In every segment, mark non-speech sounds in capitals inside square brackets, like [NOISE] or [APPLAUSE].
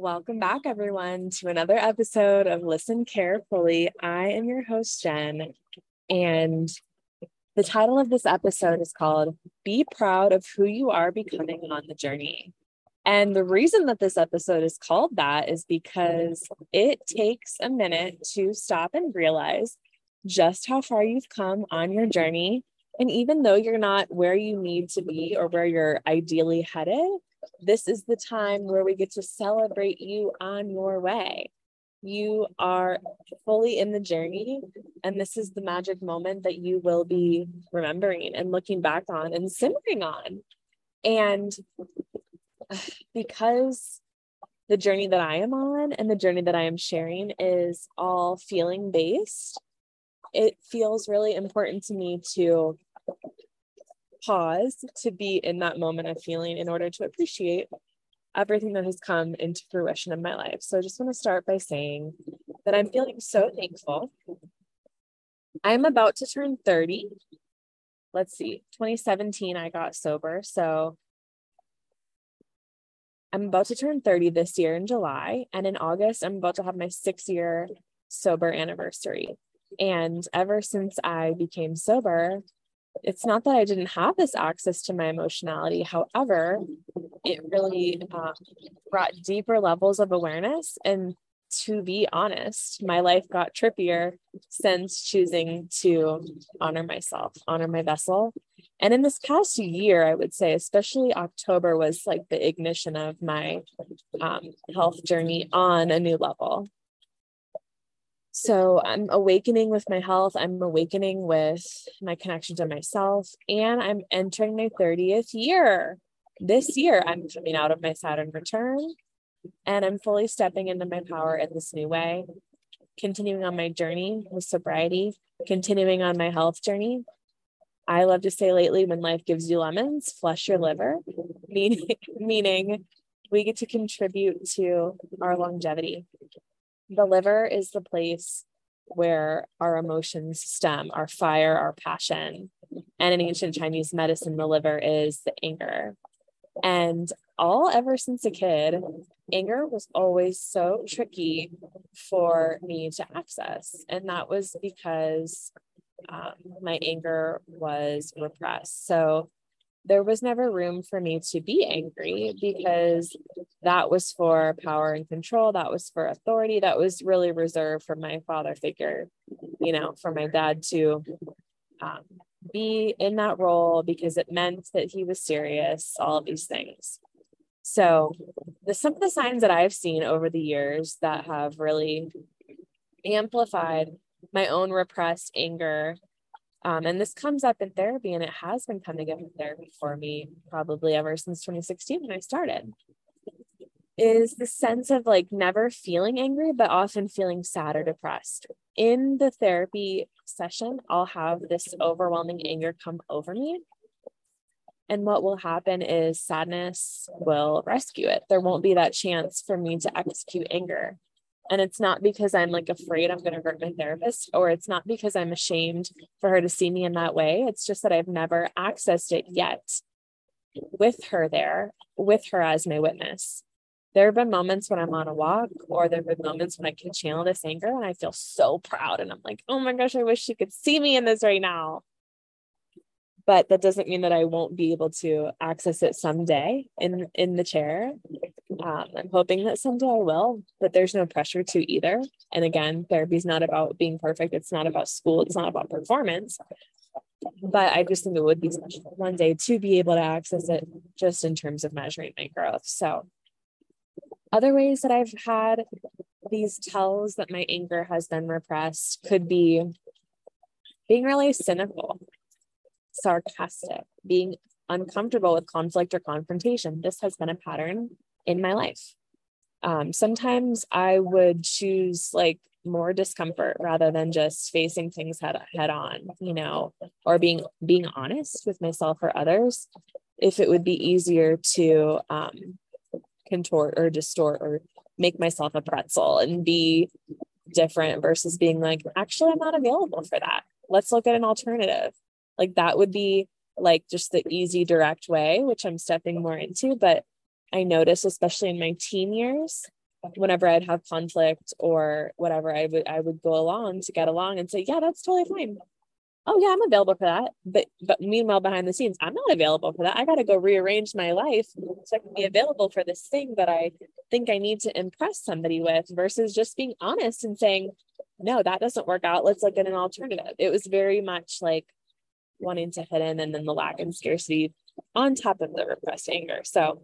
Welcome back, everyone, to another episode of Listen Carefully. I am your host, Jen, and the title of this episode is called Be Proud of Who You Are Becoming on the Journey. And the reason that this episode is called that is because it takes a minute to stop and realize just how far you've come on your journey. And even though you're not where you need to be or where you're ideally headed, this is the time where we get to celebrate you on your way. You are fully in the journey, and this is the magic moment that you will be remembering and looking back on and simmering on. And [SIGHS] because the journey that I am on and the journey that I am sharing is all feeling based, it feels really important to me to pause to be in that moment of feeling in order to appreciate everything that has come into fruition in my life. So I just want to start by saying that I'm feeling so thankful. I'm about to turn 30. Let's see, 2017, I got sober. So I'm about to turn 30 this year in July. And in August, I'm about to have my six year sober anniversary. And ever since I became sober, it's not that I didn't have this access to my emotionality. However, it really um, brought deeper levels of awareness. And to be honest, my life got trippier since choosing to honor myself, honor my vessel. And in this past year, I would say, especially October was like the ignition of my um, health journey on a new level. So I'm awakening with my health. I'm awakening with my connection to myself. And I'm entering my 30th year. This year, I'm coming out of my Saturn return and I'm fully stepping into my power in this new way, continuing on my journey with sobriety, continuing on my health journey. I love to say lately, when life gives you lemons, flush your liver, meaning, [LAUGHS] meaning we get to contribute to our longevity the liver is the place where our emotions stem, our fire, our passion. And in ancient Chinese medicine, the liver is the anger. And all ever since a kid, anger was always so tricky for me to access. And that was because um, my anger was repressed. So there was never room for me to be angry because that was for power and control that was for authority that was really reserved for my father figure you know for my dad to um, be in that role because it meant that he was serious all of these things. So the some of the signs that i've seen over the years that have really amplified my own repressed anger um, and this comes up in therapy, and it has been coming up in therapy for me probably ever since 2016 when I started. Is the sense of like never feeling angry, but often feeling sad or depressed. In the therapy session, I'll have this overwhelming anger come over me. And what will happen is sadness will rescue it. There won't be that chance for me to execute anger. And it's not because I'm like afraid I'm going to hurt my therapist, or it's not because I'm ashamed for her to see me in that way. It's just that I've never accessed it yet with her there, with her as my witness. There have been moments when I'm on a walk, or there have been moments when I can channel this anger and I feel so proud. And I'm like, oh my gosh, I wish she could see me in this right now but that doesn't mean that I won't be able to access it someday in in the chair. Um, I'm hoping that someday I will, but there's no pressure to either. And again, therapy is not about being perfect. It's not about school. It's not about performance. But I just think it would be special one day to be able to access it just in terms of measuring my growth. So, other ways that I've had these tells that my anger has been repressed could be being really cynical sarcastic, being uncomfortable with conflict or confrontation. This has been a pattern in my life. Um, sometimes I would choose like more discomfort rather than just facing things head head on, you know, or being being honest with myself or others. If it would be easier to um, contort or distort or make myself a pretzel and be different versus being like, actually, I'm not available for that. Let's look at an alternative. Like that would be like just the easy, direct way, which I'm stepping more into. But I noticed, especially in my teen years, whenever I'd have conflict or whatever, I would I would go along to get along and say, yeah, that's totally fine. Oh yeah, I'm available for that. But but meanwhile, behind the scenes, I'm not available for that. I got to go rearrange my life so I can be available for this thing that I think I need to impress somebody with, versus just being honest and saying, no, that doesn't work out. Let's look at an alternative. It was very much like wanting to fit in and then the lack and scarcity on top of the repressed anger. So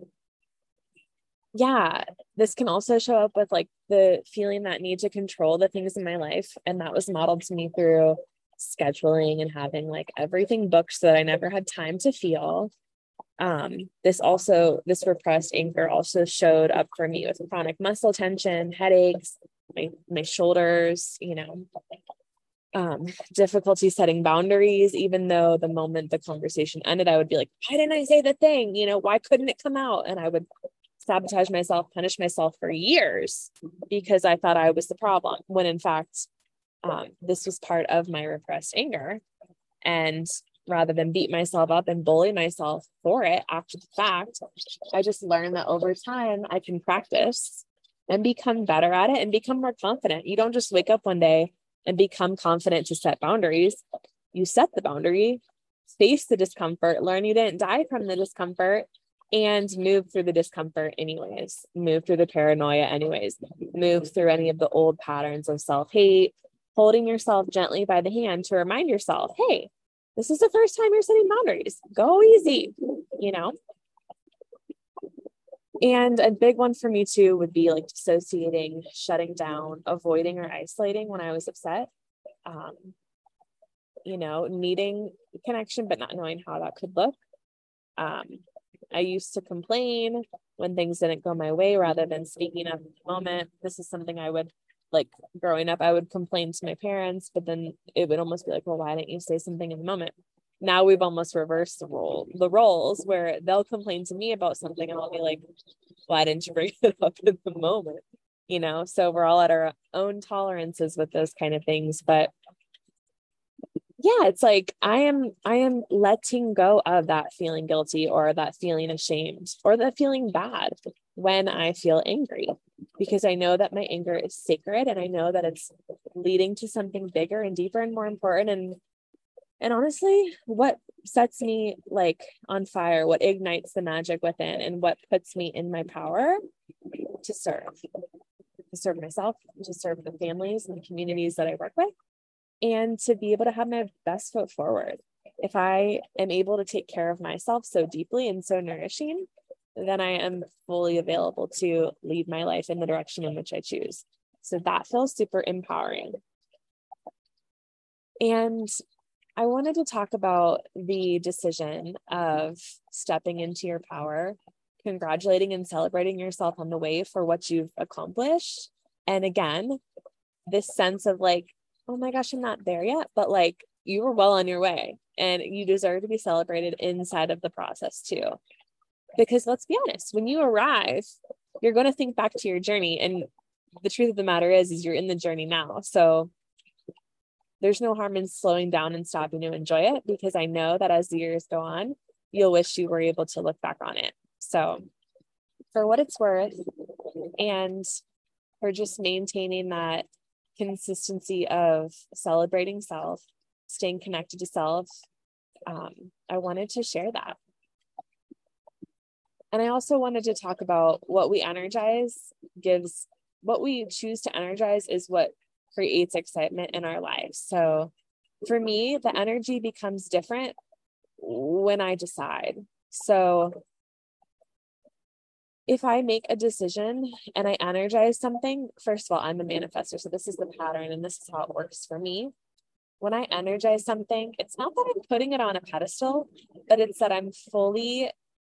yeah, this can also show up with like the feeling that need to control the things in my life. And that was modeled to me through scheduling and having like everything booked so that I never had time to feel. Um, this also, this repressed anger also showed up for me with chronic muscle tension, headaches, my, my shoulders, you know, um, difficulty setting boundaries, even though the moment the conversation ended, I would be like, why didn't I say the thing? You know, why couldn't it come out? And I would sabotage myself, punish myself for years because I thought I was the problem, when in fact, um, this was part of my repressed anger. And rather than beat myself up and bully myself for it after the fact, I just learned that over time I can practice and become better at it and become more confident. You don't just wake up one day and become confident to set boundaries. You set the boundary, face the discomfort, learn you didn't die from the discomfort, and move through the discomfort anyways, move through the paranoia anyways, move through any of the old patterns of self hate, holding yourself gently by the hand to remind yourself, hey, this is the first time you're setting boundaries. Go easy, you know? And a big one for me too would be like dissociating, shutting down, avoiding or isolating when I was upset. Um, you know, needing connection, but not knowing how that could look. Um, I used to complain when things didn't go my way rather than speaking up in the moment. This is something I would like growing up, I would complain to my parents, but then it would almost be like, well, why didn't you say something in the moment? now we've almost reversed the role the roles where they'll complain to me about something and I'll be like, why didn't you bring [LAUGHS] it up in the moment? You know, so we're all at our own tolerances with those kind of things. But yeah, it's like I am I am letting go of that feeling guilty or that feeling ashamed or that feeling bad when I feel angry because I know that my anger is sacred and I know that it's leading to something bigger and deeper and more important. And and honestly, what sets me like on fire, what ignites the magic within, and what puts me in my power to serve, to serve myself, to serve the families and the communities that I work with, and to be able to have my best foot forward. If I am able to take care of myself so deeply and so nourishing, then I am fully available to lead my life in the direction in which I choose. So that feels super empowering. And I wanted to talk about the decision of stepping into your power, congratulating and celebrating yourself on the way for what you've accomplished. And again, this sense of like, oh my gosh, I'm not there yet, but like you were well on your way and you deserve to be celebrated inside of the process too. Because let's be honest, when you arrive, you're going to think back to your journey and the truth of the matter is is you're in the journey now. So there's no harm in slowing down and stopping to enjoy it because I know that as the years go on, you'll wish you were able to look back on it. So, for what it's worth, and for just maintaining that consistency of celebrating self, staying connected to self, um, I wanted to share that. And I also wanted to talk about what we energize gives, what we choose to energize is what creates excitement in our lives. So for me, the energy becomes different when I decide. So if I make a decision and I energize something, first of all, I'm a manifester. So this is the pattern and this is how it works for me. When I energize something, it's not that I'm putting it on a pedestal, but it's that I'm fully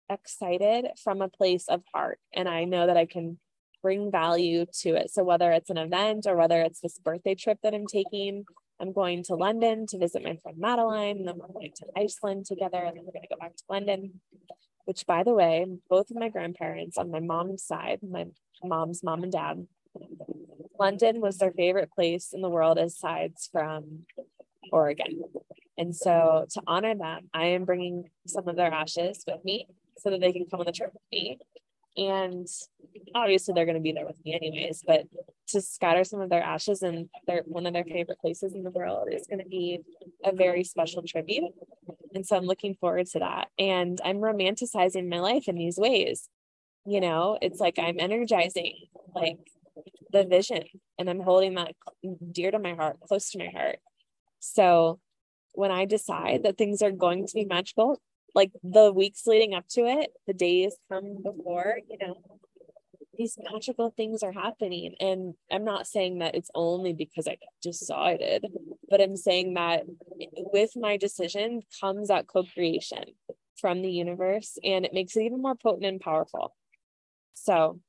excited from a place of heart. And I know that I can bring value to it. So whether it's an event or whether it's this birthday trip that I'm taking, I'm going to London to visit my friend Madeline, and then we're going to Iceland together, and then we're going to go back to London. Which, by the way, both of my grandparents on my mom's side, my mom's mom and dad, London was their favorite place in the world aside from Oregon. And so, to honor them, I am bringing some of their ashes with me so that they can come on the trip with me. And obviously they're going to be there with me anyways, but to scatter some of their ashes in their one of their favorite places in the world is going to be a very special tribute. And so I'm looking forward to that. And I'm romanticizing my life in these ways. You know, it's like I'm energizing like the vision and I'm holding that dear to my heart, close to my heart. So when I decide that things are going to be magical, like the weeks leading up to it, the days come before, you know, these magical things are happening. And I'm not saying that it's only because I decided, but I'm saying that with my decision comes that co creation from the universe and it makes it even more potent and powerful. So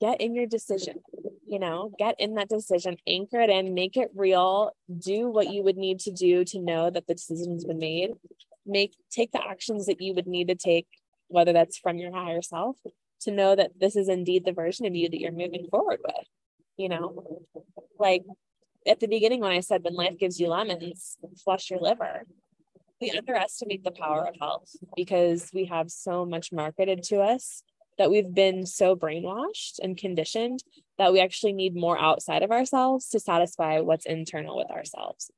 get in your decision you know get in that decision anchor it in make it real do what you would need to do to know that the decision's been made make take the actions that you would need to take whether that's from your higher self to know that this is indeed the version of you that you're moving forward with you know like at the beginning when i said when life gives you lemons flush your liver we underestimate the power of health because we have so much marketed to us that we've been so brainwashed and conditioned that we actually need more outside of ourselves to satisfy what's internal with ourselves.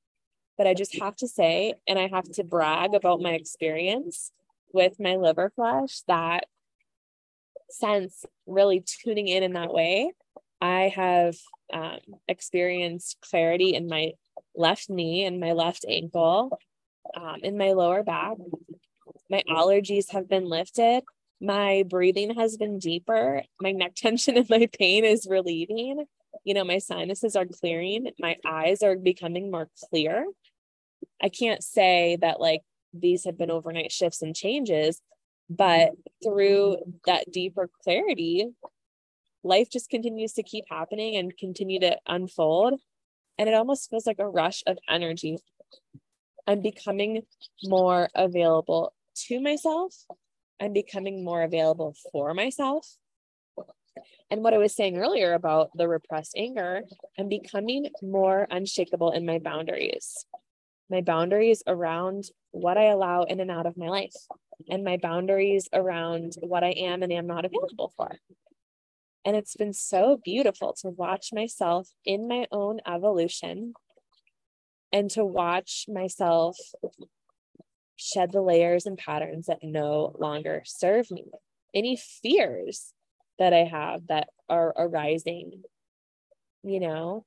But I just have to say, and I have to brag about my experience with my liver flush that since really tuning in in that way, I have um, experienced clarity in my left knee and my left ankle, um, in my lower back. My allergies have been lifted. My breathing has been deeper. My neck [LAUGHS] tension and my pain is relieving. You know my sinuses are clearing. My eyes are becoming more clear. I can't say that like these have been overnight shifts and changes but through that deeper clarity life just continues to keep happening and continue to unfold and it almost feels like a rush of energy i'm becoming more available to myself I'm becoming more available for myself. And what I was saying earlier about the repressed anger, I'm becoming more unshakable in my boundaries. My boundaries around what I allow in and out of my life, and my boundaries around what I am and am not available for. And it's been so beautiful to watch myself in my own evolution and to watch myself shed the layers and patterns that no longer serve me. Any fears that I have that are arising, you know,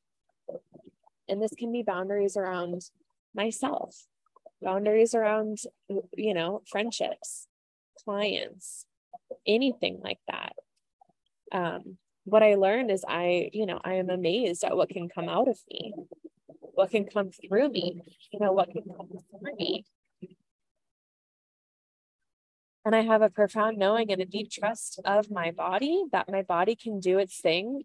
and this can be boundaries around myself, boundaries around, you know, friendships, clients, anything like that. Um, what I learned is I, you know, I am amazed at what can come out of me, what can come through me, you know, what can come through me and I have a profound knowing and a deep trust of my body that my body can do its thing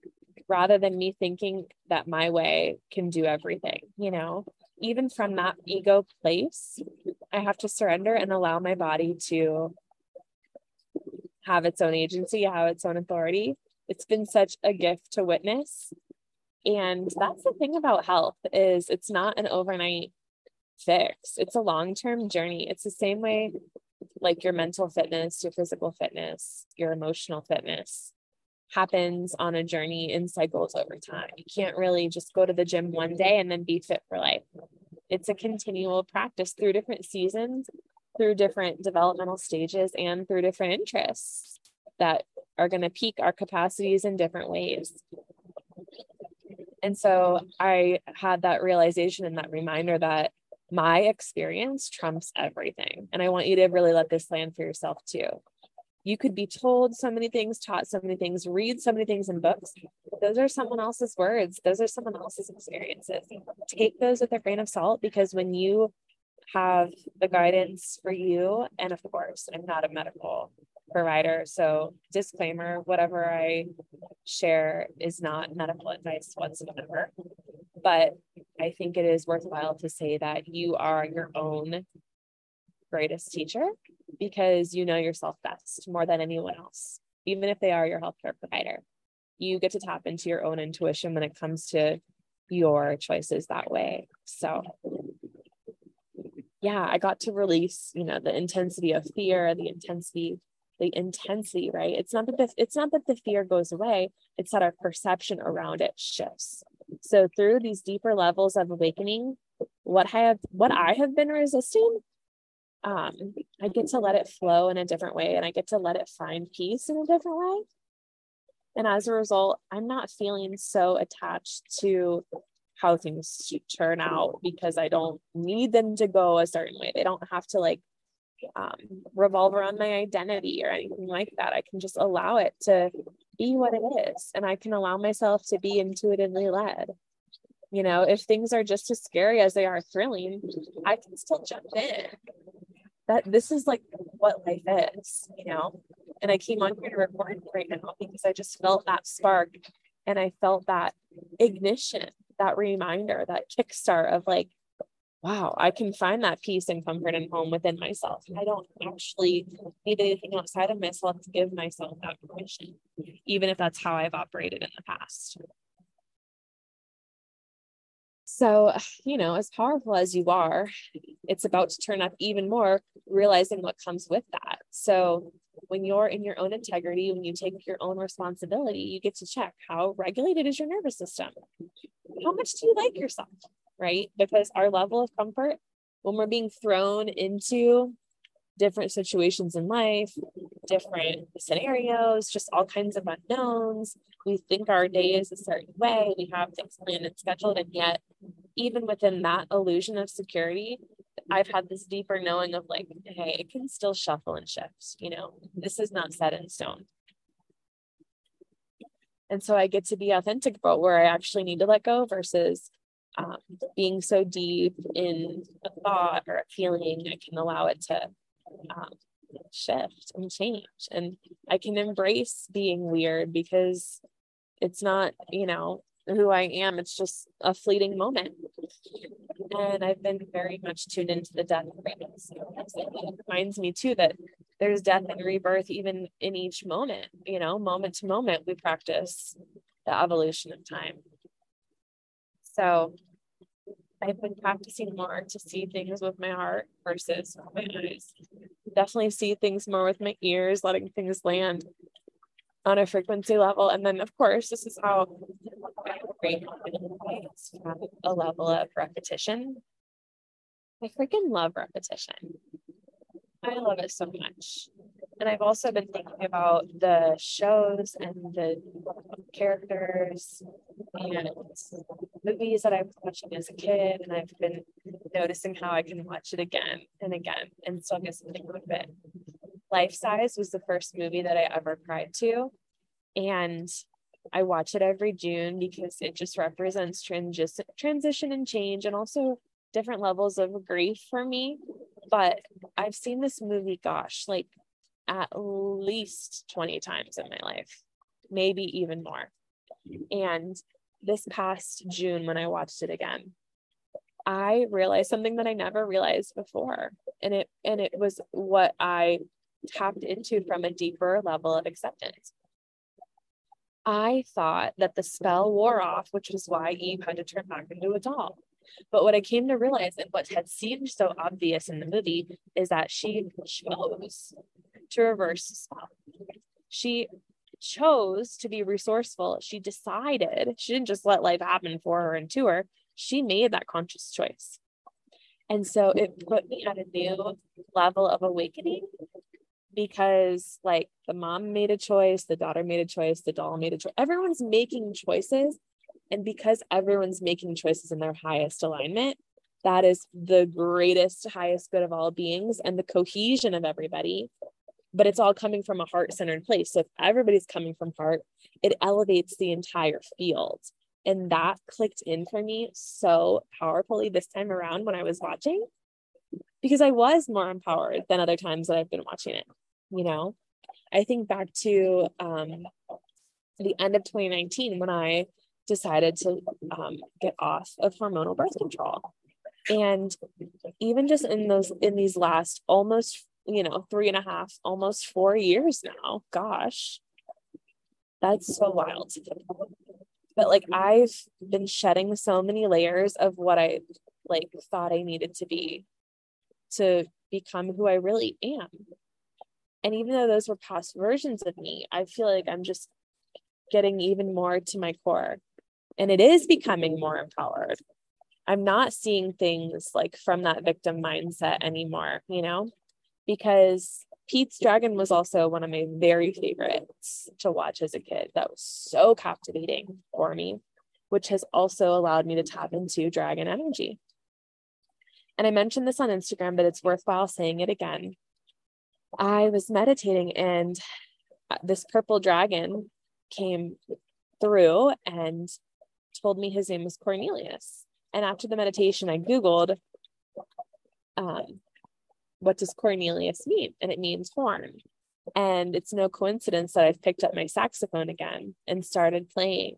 rather than me thinking that my way can do everything, you know? Even from that ego place, I have to surrender and allow my body to have its own agency, have its own authority. It's been such a gift to witness. And that's the thing about health is it's not an overnight fix. It's a long-term journey. It's the same way like your mental fitness, your physical fitness, your emotional fitness happens on a journey in cycles over time. You can't really just go to the gym one day and then be fit for life. It's a continual practice through different seasons, through different developmental stages, and through different interests that are going to peak our capacities in different ways. And so I had that realization and that reminder that my experience trumps everything. And I want you to really let this land for yourself too. You could be told so many things, taught so many things, read so many things in books. Those are someone else's words, those are someone else's experiences. Take those with a grain of salt because when you have the guidance for you, and of course, I'm not a medical provider. So, disclaimer whatever I share is not medical advice whatsoever. But I think it is worthwhile to say that you are your own greatest teacher because you know yourself best more than anyone else, even if they are your healthcare provider. You get to tap into your own intuition when it comes to your choices that way. So, yeah, I got to release, you know, the intensity of fear, the intensity the intensity, right? It's not that the, it's not that the fear goes away, it's that our perception around it shifts. So through these deeper levels of awakening, what I have what I have been resisting, um, I get to let it flow in a different way and I get to let it find peace in a different way. And as a result, I'm not feeling so attached to how things turn out because I don't need them to go a certain way. They don't have to like um, revolve around my identity or anything like that. I can just allow it to be what it is. And I can allow myself to be intuitively led. You know, if things are just as scary as they are thrilling, I can still jump in. That this is like what life is, you know. And I came on here to record right now because I just felt that spark and I felt that ignition, that reminder, that kickstart of like, wow, I can find that peace and comfort and home within myself. I don't actually need anything outside of myself to give myself that permission, even if that's how I've operated in the past. So, you know, as powerful as you are, it's about to turn up even more, realizing what comes with that. So, when you're in your own integrity, when you take your own responsibility, you get to check how regulated is your nervous system? How much do you like yourself? Right? Because our level of comfort, when we're being thrown into different situations in life, different scenarios, just all kinds of unknowns. We think our day is a certain way, we have things planned and scheduled, and yet, even within that illusion of security, I've had this deeper knowing of like, hey, it can still shuffle and shift, you know, this is not set in stone. And so I get to be authentic about where I actually need to let go versus um, being so deep in a thought or a feeling, I can allow it to um, shift and change. And I can embrace being weird because it's not, you know, who I am. It's just a fleeting moment. And I've been very much tuned into the death frequency. It reminds me too that there's death and rebirth even in each moment, you know, moment to moment, we practice the evolution of time. So I've been practicing more to see things with my heart versus my eyes. Definitely see things more with my ears, letting things land on a frequency level. And then, of course, this is how a level of repetition. I freaking love repetition. I love it so much. And I've also been thinking about the shows and the characters and movies that I was watching as a kid. And I've been noticing how I can watch it again and again and still get something out of it. Life Size was the first movie that I ever cried to. And I watch it every June because it just represents transition and change and also different levels of grief for me. But I've seen this movie, gosh, like at least 20 times in my life, maybe even more. And this past June, when I watched it again, I realized something that I never realized before. And it and it was what I tapped into from a deeper level of acceptance. I thought that the spell wore off, which is why Eve had to turn back into a doll. But what I came to realize and what had seemed so obvious in the movie is that she chose to reverse the spell. She chose to be resourceful. She decided, she didn't just let life happen for her and to her, she made that conscious choice. And so it put me at a new level of awakening because like the mom made a choice, the daughter made a choice, the doll made a choice. Everyone's making choices. And because everyone's making choices in their highest alignment, that is the greatest, highest good of all beings and the cohesion of everybody. But it's all coming from a heart centered place. So if everybody's coming from heart, it elevates the entire field. And that clicked in for me so powerfully this time around when I was watching because I was more empowered than other times that I've been watching it you know? I think back to um, the end of 2019 when i decided to um, get off of hormonal birth control. And even just in those in these last almost you know three and a half almost four years now gosh that's so wild. But like i've been shedding so many layers of what i like thought i needed to be to become who i really am And even though those were past versions of me, I feel like I'm just getting even more to my core. And it is becoming more empowered. I'm not seeing things like from that victim mindset anymore, you know, because Pete's Dragon was also one of my very favorites to watch as a kid. That was so captivating for me, which has also allowed me to tap into dragon energy. And I mentioned this on Instagram, but it's worthwhile saying it again. I was meditating and uh, this purple dragon came through and told me his name was Cornelius. And after the meditation, I Googled, um, what does Cornelius mean? And it means horn. And it's no coincidence that I've picked up my saxophone again and started playing.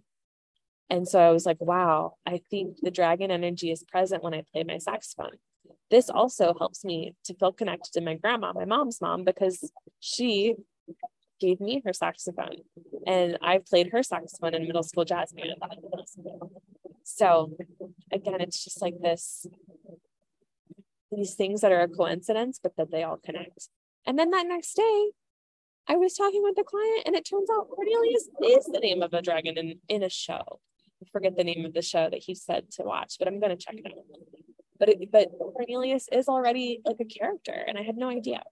And so I was like, wow, I think the dragon energy is present when I play my saxophone. This also helps me to feel connected to my grandma, my mom's mom, because she gave me her saxophone and I played her saxophone in middle school jazz band. So again, it's just like this these things that are a coincidence, but that they all connect. And then that next day, I was talking with the client, and it turns out Cornelius is the name of a dragon in, in a show. I forget the name of the show that he said to watch, but I'm going to check it out. But it, but Cornelius is already like a character, and I had no idea.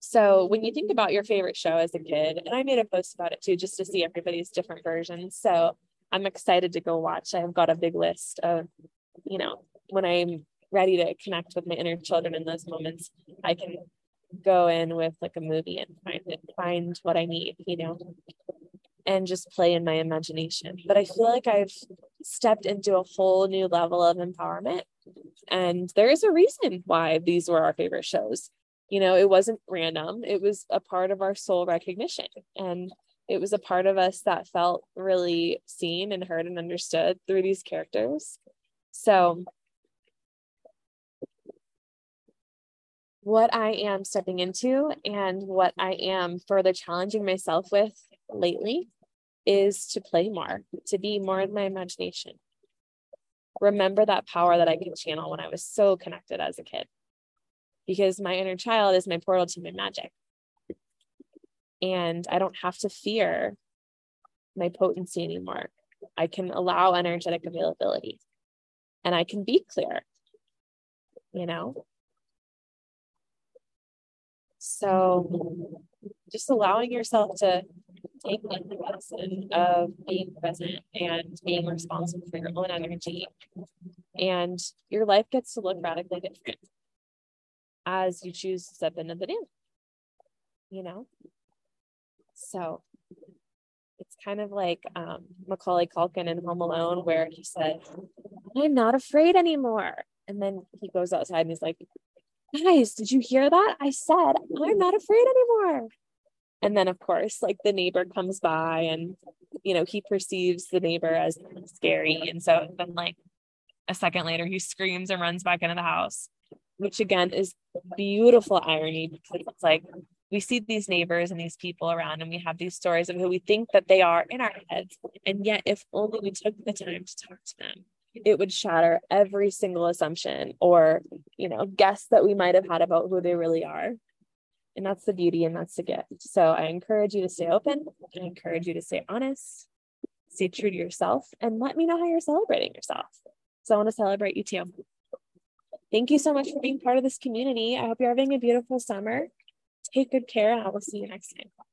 So when you think about your favorite show as a kid, and I made a post about it too, just to see everybody's different versions. So I'm excited to go watch. I've got a big list of, you know, when I'm ready to connect with my inner children in those moments, I can go in with like a movie and find it, find what I need, you know, and just play in my imagination. But I feel like I've stepped into a whole new level of empowerment. And there is a reason why these were our favorite shows. You know, it wasn't random, it was a part of our soul recognition. And it was a part of us that felt really seen and heard and understood through these characters. So what I am stepping into and what I am further challenging myself with lately is to play more, to be more in my imagination. Remember that power that I could channel when I was so connected as a kid. Because my inner child is my portal to my magic. And I don't have to fear my potency anymore. I can allow energetic availability and I can be clear, you know? So just allowing yourself to take the lesson of being present and being responsible for your own energy. And your life gets to look radically different as you choose to step into the new, you know? So it's kind of like um, Macaulay Culkin in Home Alone, where he said, I'm not afraid anymore. And then he goes outside and he's like, guys, did you hear that? I said, I'm not afraid anymore. And then, of course, like the neighbor comes by and, you know, he perceives the neighbor as scary. And so then, like, a second later, he screams and runs back into the house, which again is beautiful irony because it's like we see these neighbors and these people around and we have these stories of who we think that they are in our heads. And yet, if only we took the time to talk to them it would shatter every single assumption or you know guess that we might have had about who they really are and that's the beauty and that's the gift. So i encourage you to stay open. I encourage you to stay honest. Stay true to yourself and let me know how you're celebrating yourself. So i want to celebrate you too. Thank you so much for being part of this community. I hope you're having a beautiful summer. Take good care and i will see you next time